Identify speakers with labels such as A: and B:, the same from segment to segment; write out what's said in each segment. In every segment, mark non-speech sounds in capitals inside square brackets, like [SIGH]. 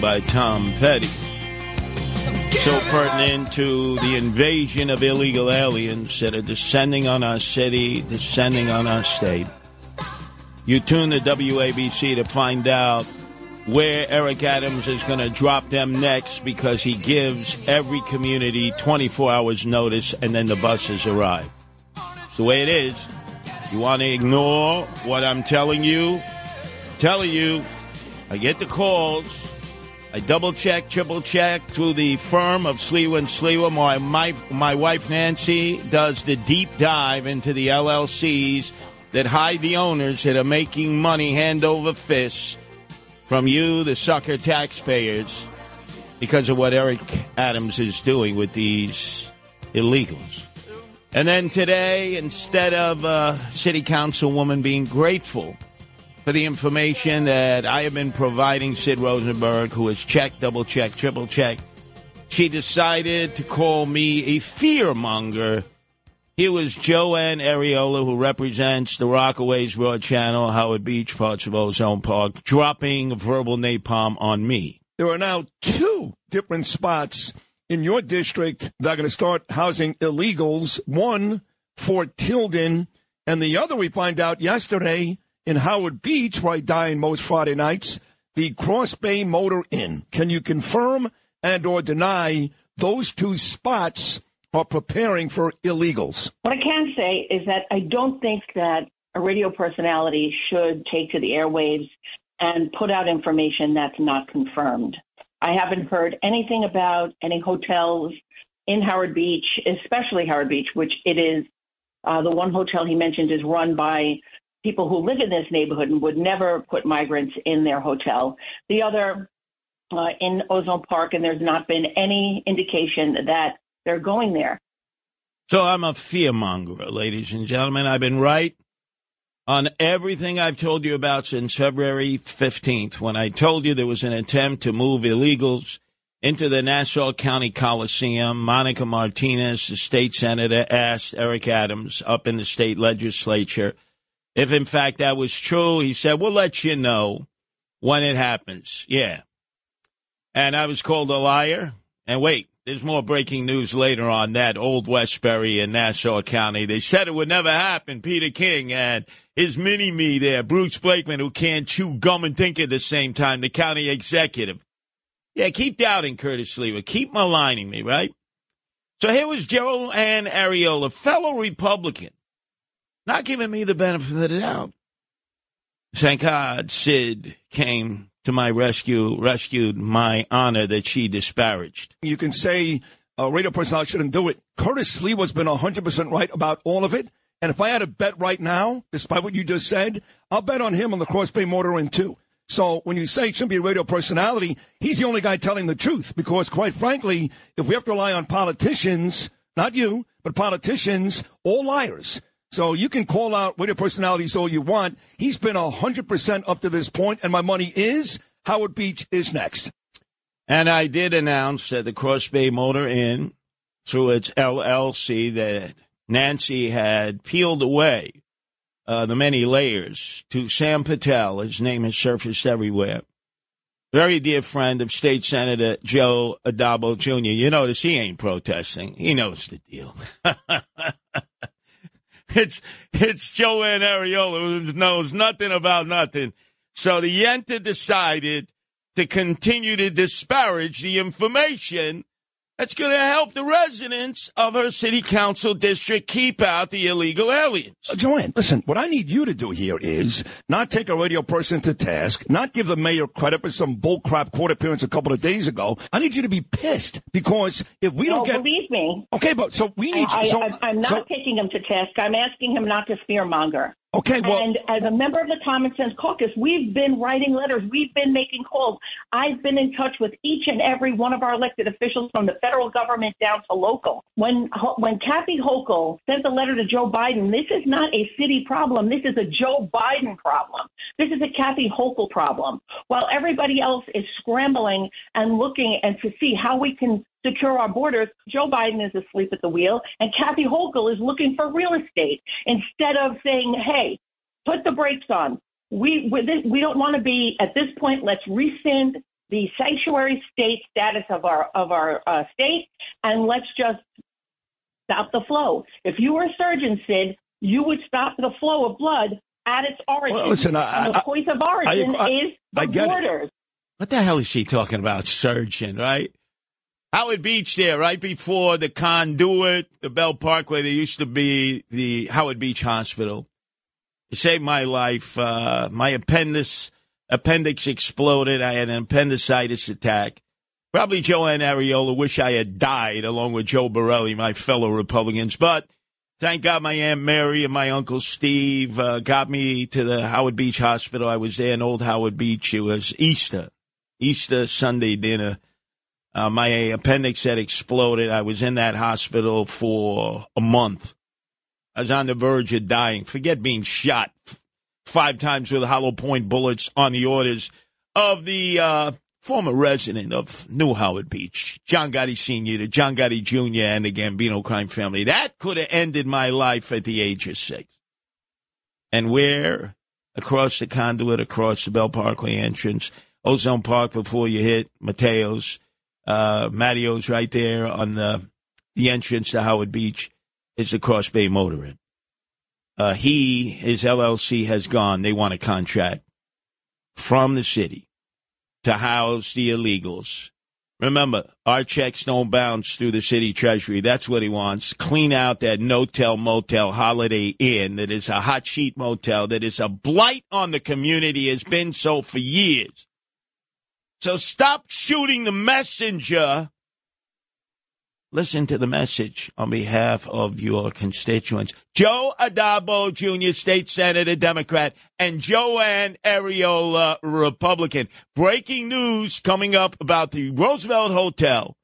A: By Tom Petty. So pertinent to the invasion of illegal aliens that are descending on our city, descending on our state. You tune to WABC to find out where Eric Adams is going to drop them next because he gives every community 24 hours notice and then the buses arrive. It's the way it is. You want to ignore what I'm telling you? Telling you, I get the calls. I double check, triple check through the firm of Sliwa and Sliwa. My, my, my wife Nancy does the deep dive into the LLCs that hide the owners that are making money hand over fist from you, the sucker taxpayers, because of what Eric Adams is doing with these illegals. And then today, instead of a city councilwoman being grateful for the information that I have been providing Sid Rosenberg, who has checked, double checked, triple checked. She decided to call me a fearmonger. Here was Joanne Ariola, who represents the Rockaways Broad Channel, Howard Beach, parts of Ozone Park, dropping verbal napalm on me.
B: There are now two different spots in your district that are going to start housing illegals. One, Fort Tilden, and the other we find out yesterday in Howard Beach, where I dine most Friday nights, the Cross Bay Motor Inn. Can you confirm and or deny those two spots are preparing for illegals?
C: What I can say is that I don't think that a radio personality should take to the airwaves and put out information that's not confirmed. I haven't heard anything about any hotels in Howard Beach, especially Howard Beach, which it is uh, the one hotel he mentioned is run by people who live in this neighborhood and would never put migrants in their hotel. The other uh, in Ozone Park, and there's not been any indication that they're going there.
A: So I'm a fearmonger, ladies and gentlemen. I've been right on everything I've told you about since February 15th, when I told you there was an attempt to move illegals into the Nassau County Coliseum. Monica Martinez, the state senator, asked Eric Adams up in the state legislature if, in fact, that was true. He said, We'll let you know when it happens. Yeah. And I was called a liar. And wait, there's more breaking news later on that old Westbury in Nassau County. They said it would never happen. Peter King and his mini me there, Bruce Blakeman, who can't chew gum and think at the same time, the county executive. Yeah, keep doubting Curtis Sliwa. Keep maligning me, right? So here was Gerald Ann Ariola, fellow Republican, not giving me the benefit of the doubt. Thank God Sid came to my rescue, rescued my honor that she disparaged.
B: You can say a radio personality shouldn't do it. Curtis Lee has been 100% right about all of it. And if I had a bet right now, despite what you just said, I'll bet on him on the Cross Bay Motor Inn too. So when you say it shouldn't be a radio personality, he's the only guy telling the truth. Because quite frankly, if we have to rely on politicians, not you, but politicians, all liars. So you can call out radio personalities all you want. He's been 100% up to this point, and my money is Howard Beach is next.
A: And I did announce that the Cross Bay Motor Inn, through its LLC, that Nancy had peeled away uh, the many layers to Sam Patel. His name has surfaced everywhere. Very dear friend of State Senator Joe Addabbo Jr. You notice he ain't protesting. He knows the deal. [LAUGHS] [LAUGHS] it's it's Joanne Ariola who knows nothing about nothing. So the Yenta decided to continue to disparage the information that's going to help the residents of her city council district keep out the illegal aliens.
B: Uh, Joanne, listen, what I need you to do here is not take a radio person to task, not give the mayor credit for some bullcrap court appearance a couple of days ago. I need you to be pissed because if we don't
C: Oh,
B: get.
C: believe me,
B: Okay, but so we need
C: I,
B: you. So,
C: I, I'm not
B: so-
C: taking him to task. I'm asking him not to fearmonger.
B: Okay, well.
C: and as a member of the Common Sense Caucus, we've been writing letters. We've been making calls. I've been in touch with each and every one of our elected officials from the federal government down to local. When when Kathy Hochul sent the letter to Joe Biden, this is not a city problem. This is a Joe Biden problem. This is a Kathy Hochul problem. While everybody else is scrambling and looking and to see how we can secure our borders, Joe Biden is asleep at the wheel, and Kathy Hochul is looking for real estate instead of saying, "Hey, put the brakes on. We we, this, we don't want to be at this point. Let's rescind the sanctuary state status of our of our uh, state, and let's just stop the flow. If you were a surgeon, Sid, you would stop the flow of blood at its origin.
B: Well, listen, I-
C: and the
B: I-
C: point of origin
B: I-
C: is the
B: I get it.
C: borders.
A: What the hell is she talking about, surgeon, right? Howard Beach there, right before the conduit, the Belt Parkway, there used to be the Howard Beach Hospital. It saved my life. Uh, my appendix, appendix exploded. I had an appendicitis attack. Probably Joanne Ariola wish I had died along with Joe Borelli, my fellow Republicans. But thank God my Aunt Mary and my Uncle Steve uh, got me to the Howard Beach Hospital. I was there in Old Howard Beach. It was Easter, Easter Sunday dinner. Uh, my appendix had exploded. I was in that hospital for a month. I was on the verge of dying. Forget being shot five times with hollow point bullets on the orders of the uh, former resident of New Howard Beach, John Gotti Sr., the John Gotti Jr., and the Gambino crime family. That could have ended my life at the age of six. And where? Across the conduit, across the Belt Parkway entrance, Ozone Park before you hit Mateo's, uh, Matteo's right there on the, the entrance to Howard Beach is the Cross Bay Motor Inn. Uh, he, his LLC has gone. They want a contract from the city to house the illegals. Remember, our checks don't bounce through the city treasury. That's what he wants. Clean out that no-tell motel holiday inn that is a hot sheet motel that is a blight on the community, has been so for years. So stop shooting the messenger. Listen to the message on behalf of your constituents. Joe Addabbo Jr., State Senator, Democrat, and Joanne Ariola, Republican. Breaking news coming up about the Roosevelt Hotel.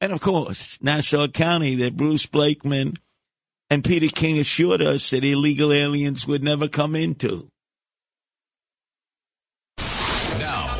A: And of course, Nassau County that Bruce Blakeman and Peter King assured us that illegal aliens would never come into.
D: Now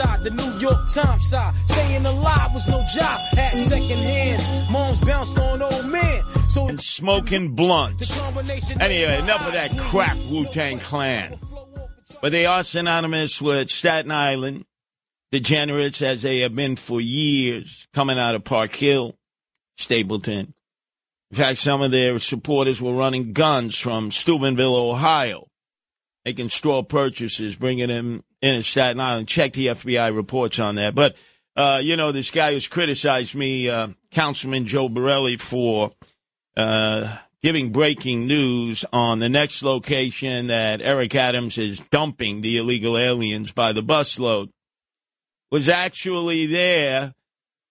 E: Side, the New York Times side. Staying alive was no job, had second hands. Moms bounced on old men. So
A: And smoking blunts. Anyway, enough of that crap Wu Tang Clan. But they are synonymous with Staten Island, degenerates as they have been for years, coming out of Park Hill, Stapleton. In fact, some of their supporters were running guns from Steubenville, Ohio, making straw purchases, bringing them into Staten Island. Check the FBI reports on that. But, uh, you know, this guy who's criticized me, uh, Councilman Joe Borelli, for uh, giving breaking news on the next location that Eric Adams is dumping the illegal aliens by the busload. Was actually there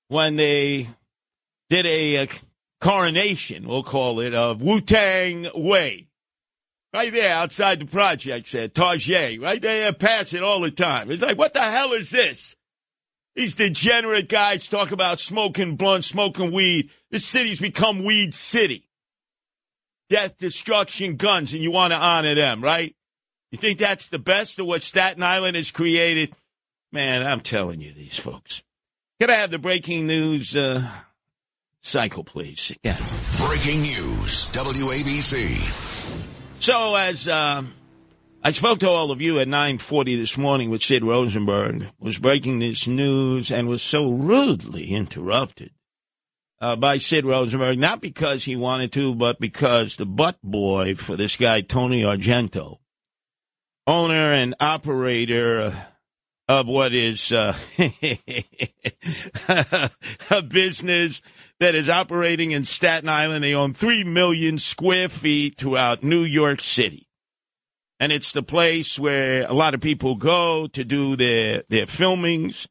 A: when they did a, a coronation, we'll call it, of Wu Tang Way. Right there outside the projects at Tarjay. Right there, passing all the time. It's like, what the hell is this? These degenerate guys talk about smoking blunt, smoking weed. This city's become weed city. Death, destruction, guns, and you want to honor them, right? You think that's the best of what Staten Island has created? Man, I'm telling you, these folks. Can I have the breaking news uh, cycle, please? Yeah.
D: Breaking news, WABC.
A: So as um, I spoke to all of you at 9:40 this morning with Sid Rosenberg, was breaking this news and was so rudely interrupted uh, by Sid Rosenberg, not because he wanted to, but because the butt boy for this guy Tony Argento, owner and operator of what is uh, [LAUGHS] a business that is operating in Staten Island. They own 3 million square feet throughout New York City. And it's the place where a lot of people go to do their, their filmings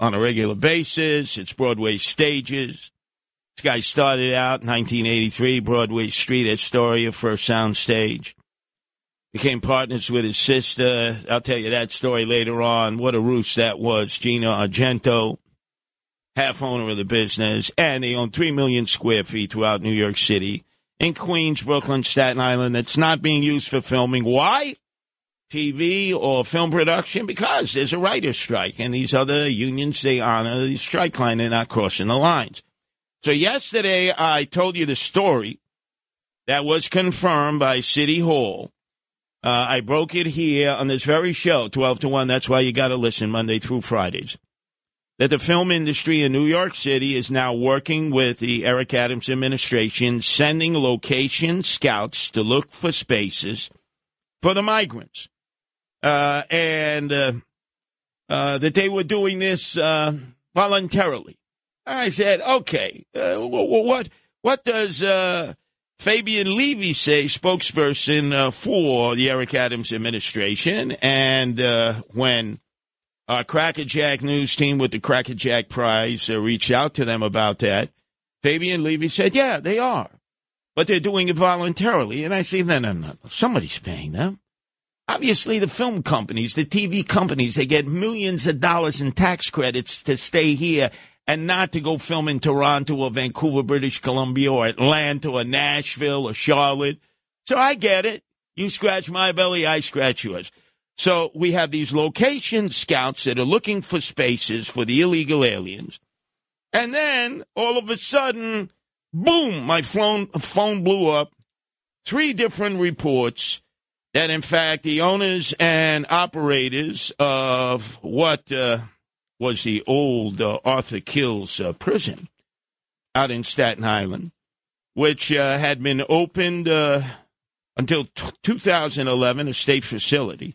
A: on a regular basis. It's Broadway stages. This guy started out in 1983, Broadway Street Astoria, first sound stage. Became partners with his sister. I'll tell you that story later on. What a roost that was. Gina Argento half owner of the business, and they own 3 million square feet throughout New York City, in Queens, Brooklyn, Staten Island, that's not being used for filming. Why? TV or film production? Because there's a writer's strike, and these other unions, they honor the strike line. They're not crossing the lines. So yesterday, I told you the story that was confirmed by City Hall. Uh, I broke it here on this very show, 12 to 1. That's why you got to listen Monday through Fridays that the film industry in New York City is now working with the Eric Adams administration, sending location scouts to look for spaces for the migrants. Uh, and uh, uh, that they were doing this uh, voluntarily. I said, okay, uh, what what does uh, Fabian Levy say, spokesperson for the Eric Adams administration? And when uh, Crackerjack news team with the Crackerjack Prize uh, reached out to them about that. Fabian Levy said, yeah, they are. But they're doing it voluntarily. And I say, no, no, no. Somebody's paying them. Obviously, the film companies, the TV companies, they get millions of dollars in tax credits to stay here and not to go film in Toronto or Vancouver, British Columbia or Atlanta or Nashville or Charlotte. So I get it. You scratch my belly, I scratch yours. So we have these location scouts that are looking for spaces for the illegal aliens. And then all of a sudden, boom, my phone, phone blew up. Three different reports that, in fact, the owners and operators of what uh, was the old uh, Arthur Kills uh, prison out in Staten Island, which uh, had been opened uh, until t- 2011, a state facility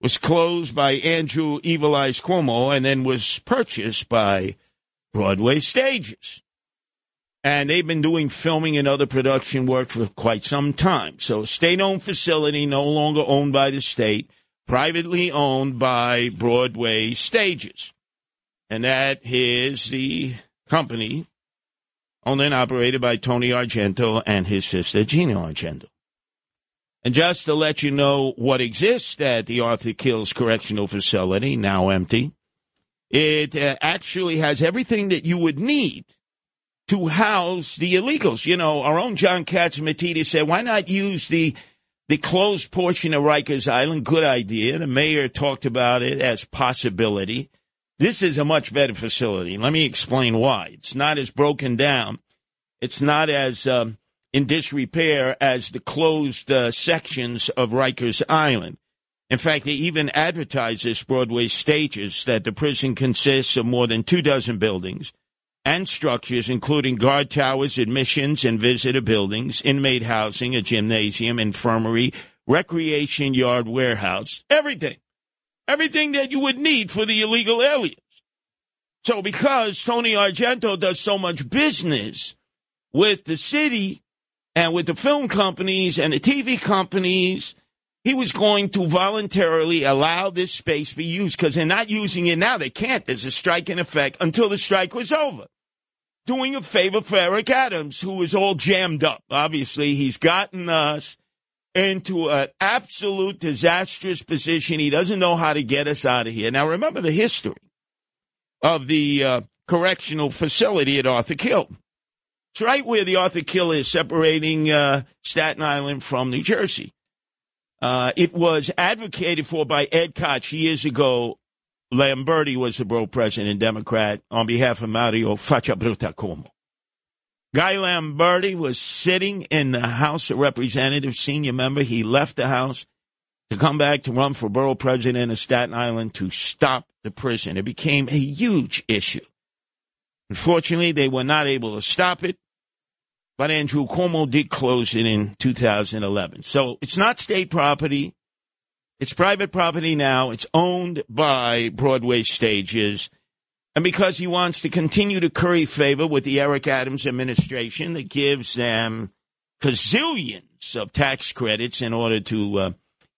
A: was closed by Andrew Evil Eyes Cuomo and then was purchased by Broadway Stages. And they've been doing filming and other production work for quite some time. So, state owned facility, no longer owned by the state, privately owned by Broadway Stages. And that is the company owned and operated by Tony Argento and his sister Gina Argento. And just to let you know what exists at the Arthur Kills Correctional Facility, now empty, it uh, actually has everything that you would need to house the illegals. You know, our own John Catsimatidis said, why not use the the closed portion of Rikers Island? Good idea. The mayor talked about it as possibility. This is a much better facility. Let me explain why. It's not as broken down. It's not as um, in disrepair as the closed uh, sections of Rikers Island. In fact, they even advertise this Broadway stages that the prison consists of more than two dozen buildings and structures, including guard towers, admissions and visitor buildings, inmate housing, a gymnasium, infirmary, recreation yard, warehouse, everything. Everything that you would need for the illegal aliens. So because Tony Argento does so much business with the city, And with the film companies and the TV companies, he was going to voluntarily allow this space be used because they're not using it now. They can't. There's a strike in effect until the strike was over. Doing a favor for Eric Adams, who is all jammed up. Obviously, he's gotten us into an absolute disastrous position. He doesn't know how to get us out of here. Now, remember the history of the uh, correctional facility at Arthur Kill. It's right where the Arthur Kill is, separating uh, Staten Island from New Jersey. Uh, it was advocated for by Ed Koch years ago. Lamberti was the borough president, Democrat, on behalf of Mario Facciabruta Cuomo. Guy Lamberti was sitting in the House of Representatives, senior member. He left the House to come back to run for borough president of Staten Island to stop the prison. It became a huge issue. Unfortunately, they were not able to stop it, but Andrew Cuomo did close it in 2011. So it's not state property. It's private property now. It's owned by Broadway Stages. And because he wants to continue to curry favor with the Eric Adams administration that gives them gazillions of tax credits in order to uh,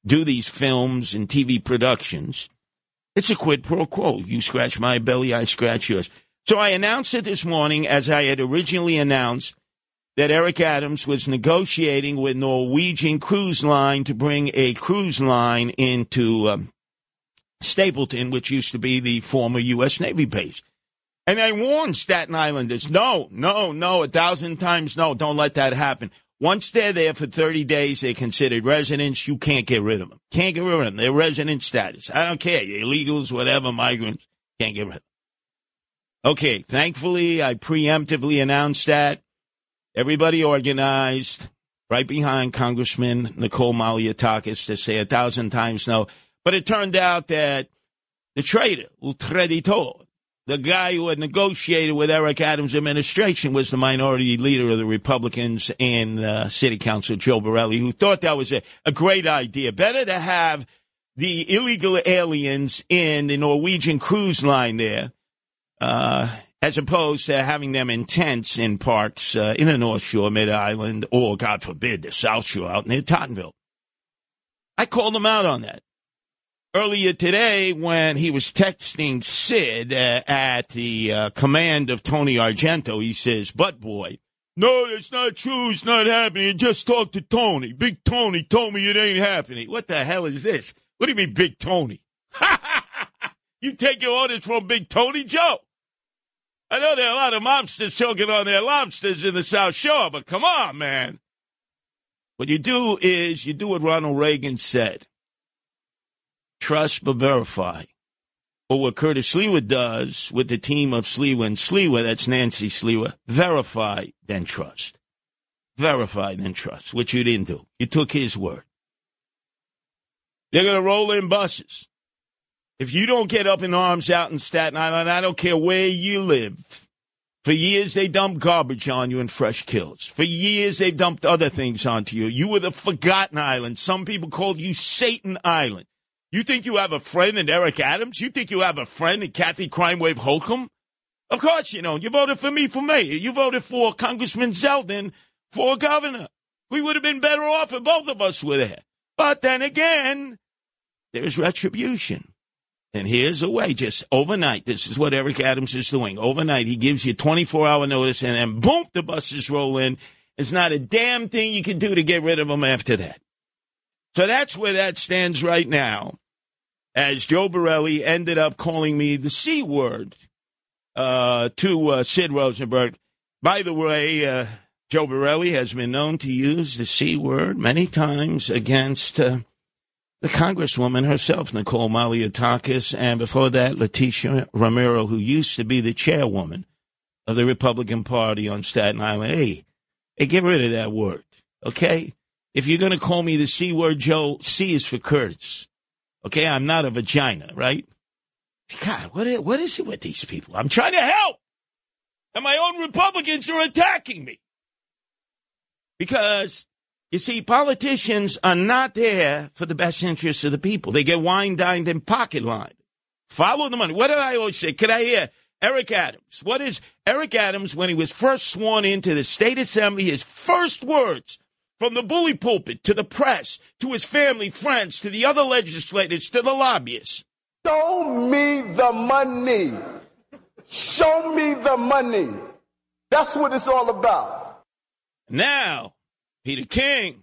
A: do these films and TV productions, it's a quid pro quo. You scratch my belly, I scratch yours. So I announced it this morning, as I had originally announced, that Eric Adams was negotiating with Norwegian Cruise Line to bring a cruise line into um, Stapleton, which used to be the former U.S. Navy base. And I warned Staten Islanders, no, no, no, a thousand times no, don't let that happen. Once they're there for 30 days, they're considered residents. You can't get rid of them. Can't get rid of them. They're resident status. I don't care. Illegals, whatever, migrants, can't get rid of them. Okay, thankfully, I preemptively announced that. Everybody organized right behind Congressman Nicole Malliotakis to say a thousand times no. But it turned out that the traitor, traditor, the guy who had negotiated with Eric Adams' administration was the minority leader of the Republicans in uh, City Council, Joe Borelli, who thought that was a, a great idea. Better to have the illegal aliens in the Norwegian cruise line there, uh, as opposed to having them in tents in parks uh, in the North Shore, Mid Island, or God forbid, the South Shore out near Tottenville. I called them out on that earlier today when he was texting Sid uh, at the uh, command of Tony Argento. He says, "But boy, no, that's not true. It's not happening. Just talked to Tony. Big Tony told me it ain't happening. What the hell is this? What do you mean, Big Tony? [LAUGHS] you take your orders from Big Tony Joe." I know there are a lot of mobsters choking on their lobsters in the South Shore, but come on, man. What you do is you do what Ronald Reagan said trust but verify. Or what Curtis Sliwa does with the team of Sliwa and Sliwa, that's Nancy Sliwa, verify, then trust. Verify, then trust, which you didn't do. You took his word. They're going to roll in buses. If you don't get up in arms out in Staten Island, I don't care where you live. For years, they dumped garbage on you in fresh kills. For years, they dumped other things onto you. You were the forgotten island. Some people called you Satan Island. You think you have a friend in Eric Adams? You think you have a friend in Kathy Crime Wave Hochul? Of course you don't. You voted for me for mayor. You voted for Congressman Zeldin for governor. We would have been better off if both of us were there. But then again, there's retribution. And here's a way, just overnight. This is what Eric Adams is doing. Overnight, he gives you 24 hour notice and then boom, the buses roll in. It's not a damn thing you can do to get rid of them after that. So that's where that stands right now as Joe Borelli ended up calling me the C word uh, to uh, Sid Rosenberg. By the way, uh, Joe Borelli has been known to use the C word many times against uh, the Congresswoman herself, Nicole Malliotakis, and before that, Letitia Remauro, who used to be the chairwoman of the Republican Party on Staten Island. Hey, hey, get rid of that word, okay? If you're going to call me the C word, Joe, C is for Curtis. Okay, I'm not a vagina, right? God, what is, what is it with these people? I'm trying to help. And my own Republicans are attacking me. Because, you see, politicians are not there for the best interests of the people. They get wine dined and pocket lined. Follow the money. What do I always say? Could I hear Eric Adams. What is Eric Adams when he was first sworn into the state assembly? His first words from the bully pulpit to the press, to his family, friends, to the other legislators, to the lobbyists.
F: Show me the money. Show me the money. That's what it's all about.
A: Now, Peter King.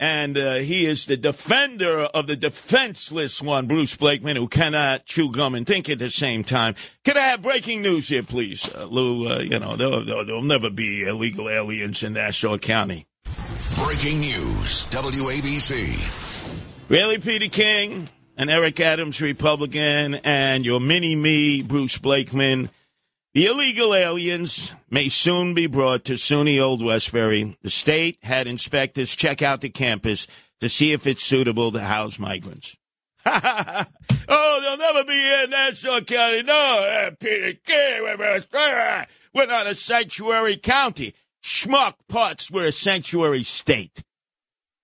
A: And uh, he is the defender of the defenseless one, Bruce Blakeman, who cannot chew gum and think at the same time. Could I have breaking news here, please, uh, Lou? Uh, you know, there'll, there'll, there'll never be illegal aliens in Nassau County.
D: Breaking news, WABC.
A: Really, Peter King and Eric Adams, Republican, and your mini me, Bruce Blakeman. The illegal aliens may soon be brought to SUNY Old Westbury. The state had inspectors check out the campus to see if it's suitable to house migrants. [LAUGHS] oh, they'll never be here in Nassau County. No, uh, Peter King, we're, we're not a sanctuary county. Schmuck Putz, we're a sanctuary state.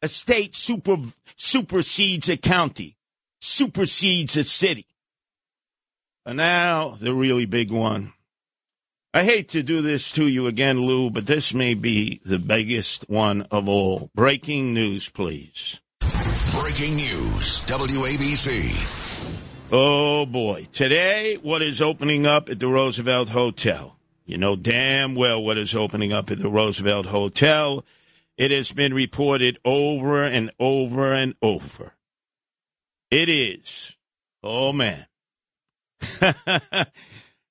A: A state super, supersedes a county, supersedes a city. And now, the really big one. I hate to do this to you again, Lou, but this may be the biggest one of all. Breaking news, please.
D: Breaking news, WABC.
A: Oh boy. Today, what is opening up at the Roosevelt Hotel? You know damn well what is opening up at the Roosevelt Hotel. It has been reported over and over and over. It is. Oh man. [LAUGHS] the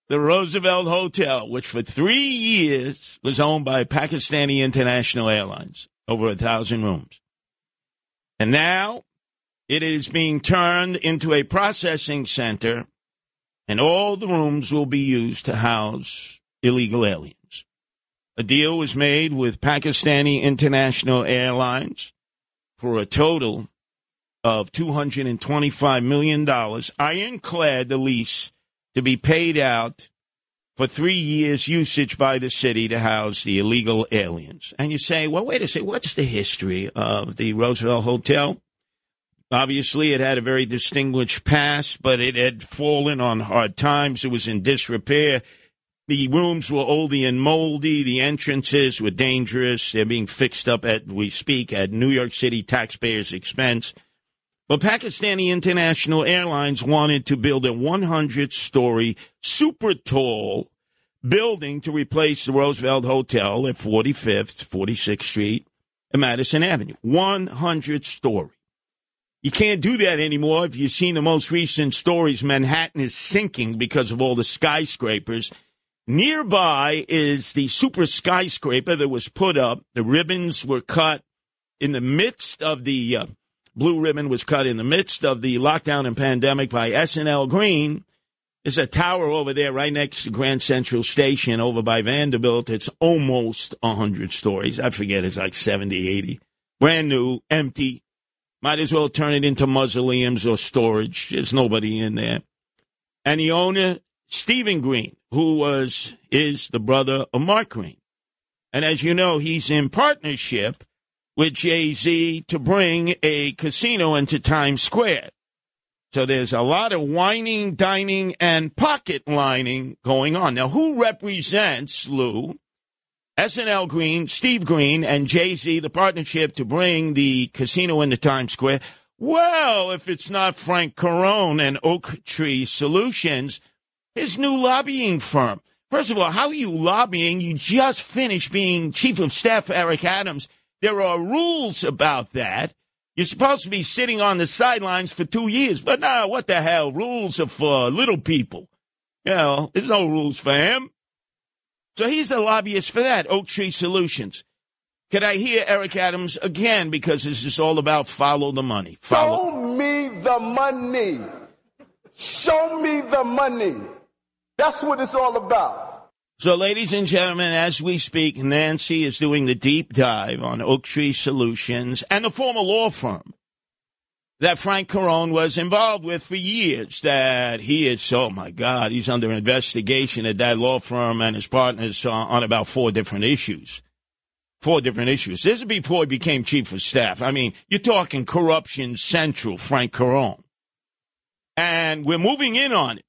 A: Roosevelt Hotel, which for three years was owned by Pakistani International Airlines, over a thousand rooms. And now it is being turned into a processing center, and all the rooms will be used to house illegal aliens. A deal was made with Pakistani International Airlines for a total of $225 million, ironclad the lease to be paid out for three years usage by the city to house the illegal aliens. And you say, well, wait a second, what's the history of the Roosevelt Hotel? Obviously, it had a very distinguished past, but it had fallen on hard times. It was in disrepair. The rooms were oldie and moldy. The entrances were dangerous. They're being fixed up at we speak at New York City taxpayers' expense. But Pakistani International Airlines wanted to build a 100 story, super tall building to replace the Roosevelt Hotel at 45th, 46th Street and Madison Avenue. 100 story. You can't do that anymore. If you've seen the most recent stories, Manhattan is sinking because of all the skyscrapers. Nearby is the super skyscraper that was put up. The ribbons were cut in the midst of the uh, blue ribbon was cut in the midst of the lockdown and pandemic by SL Green. There's a tower over there right next to Grand Central Station over by Vanderbilt. It's almost 100 stories. I forget, it's like 70, 80. Brand new, empty. Might as well turn it into mausoleums or storage. There's nobody in there. And the owner, Stephen Green, who was, is the brother of Mark Green. And as you know, he's in partnership with Jay Z to bring a casino into Times Square. So there's a lot of whining, dining, and pocket lining going on. Now, who represents Lou? SL Green, Steve Green, and Jay Z, the partnership to bring the casino into Times Square. Well, if it's not Frank Carone and Oak Tree Solutions, his new lobbying firm. First of all, how are you lobbying? You just finished being chief of staff Eric Adams there are rules about that. You're supposed to be sitting on the sidelines for two years, but now what the hell? Rules are for little people. You know, there's no rules for him. So he's the lobbyist for that, Oak Tree Solutions. Could I hear Eric Adams again? Because this is all about follow the money. Follow.
F: Show me the money. Show me the money. That's what it's all about.
A: So, ladies and gentlemen, as we speak, Nancy is doing the deep dive on Oak Tree Solutions and the former law firm that Frank Carone was involved with for years. That he is, oh my God, he's under investigation at that law firm and his partners on about four different issues. Four different issues. This is before he became chief of staff. I mean, you're talking corruption central, Frank Carone. And we're moving in on it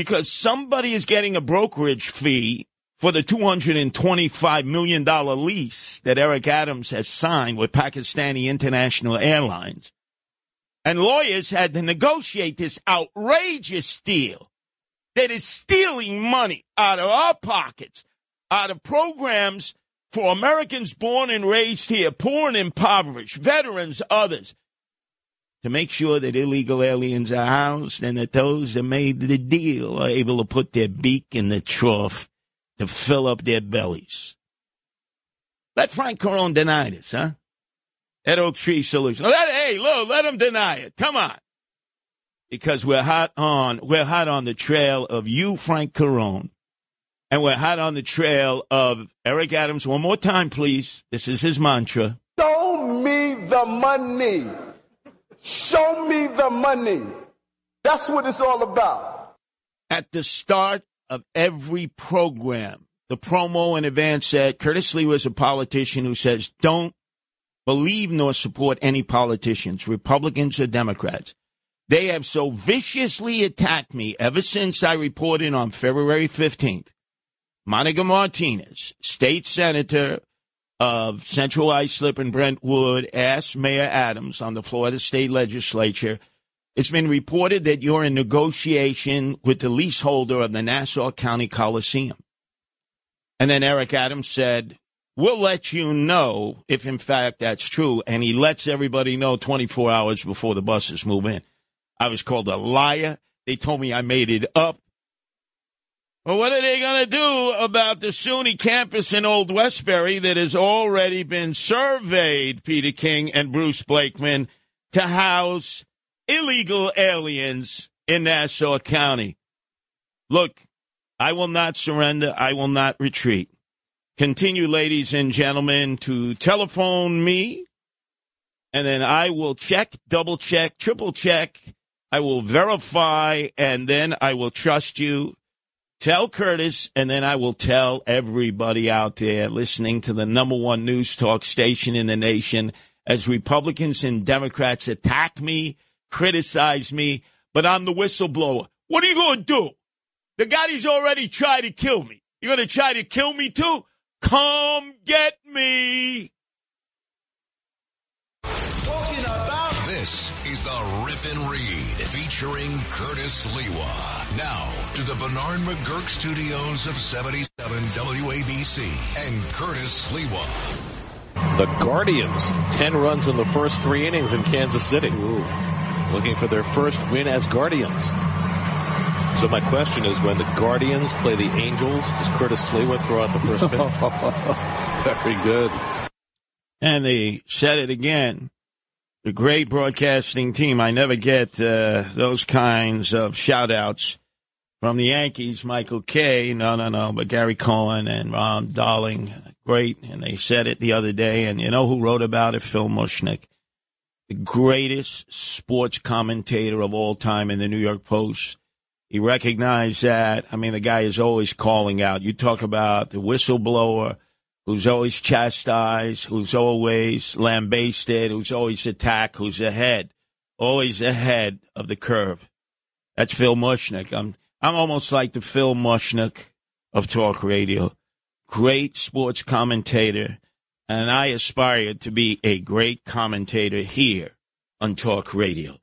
A: because somebody is getting a brokerage fee for the $225 million lease that Eric Adams has signed with Pakistani International Airlines. And lawyers had to negotiate this outrageous deal that is stealing money out of our pockets, out of programs for Americans born and raised here, poor and impoverished, veterans, others, to make sure that illegal aliens are housed and that those that made the deal are able to put their beak in the trough to fill up their bellies. Let Frank Carone deny this, huh? At Oak Tree Solution. Let, hey, look, let him deny it. Come on. Because we're hot on, we're hot on the trail of you, Frank Carone. And we're hot on the trail of Eric Adams. One more time, please. This is his mantra.
F: Show me the money. Show me the money. That's what it's all about.
A: At the start of every program, the promo in advance said Curtis Lee was a politician who says, don't believe nor support any politicians, Republicans or Democrats. They have so viciously attacked me ever since I reported on February 15th Monica Martinez, state senator of Central Islip and Brentwood, asked Mayor Adams on the floor of the state legislature. It's been reported that you're in negotiation with the leaseholder of the Nassau County Coliseum. And then Eric Adams said, We'll let you know if, in fact, that's true. And he lets everybody know 24 hours before the buses move in. I was called a liar. They told me I made it up. Well, what are they going to do about the SUNY campus in Old Westbury that has already been surveyed, Peter King and Bruce Blakeman, to house illegal aliens in Nassau County? Look, I will not surrender. I will not retreat. Continue, ladies and gentlemen, to telephone me, and then I will check, double check, triple check. I will verify, and then I will trust you Tell Curtis, and then I will tell everybody out there listening to the number one news talk station in the nation as Republicans and Democrats attack me, criticize me, but I'm the whistleblower. What are you going to do? The guy's already tried to kill me. You're going to try to kill me too? Come get me.
D: This is the Rip and Read featuring Curtis Sliwa. Now to the Bernard McGuirk studios of 77 WABC and Curtis Sliwa.
G: The Guardians, 10 runs in the first three innings in Kansas City. Ooh. Looking for their first win as Guardians. So my question is, when the Guardians play the Angels, does Curtis Sliwa throw out the first pitch? [LAUGHS]
H: Very good.
A: And they said it again. The great broadcasting team. I never get uh, those kinds of shout outs from the Yankees. Michael Kay, no, no, no, but Gary Cohen and Ron Darling, great. And they said it the other day. And you know who wrote about it? Phil Mushnick, the greatest sports commentator of all time in the New York Post. He recognized that. I mean, the guy is always calling out. You talk about the whistleblower who's always chastised, who's always lambasted, who's always attacked, who's ahead, always ahead of the curve. That's Phil Mushnick. I'm I'm almost like the Phil Mushnick of talk radio. Great sports commentator, and I aspire to be a great commentator here on talk radio.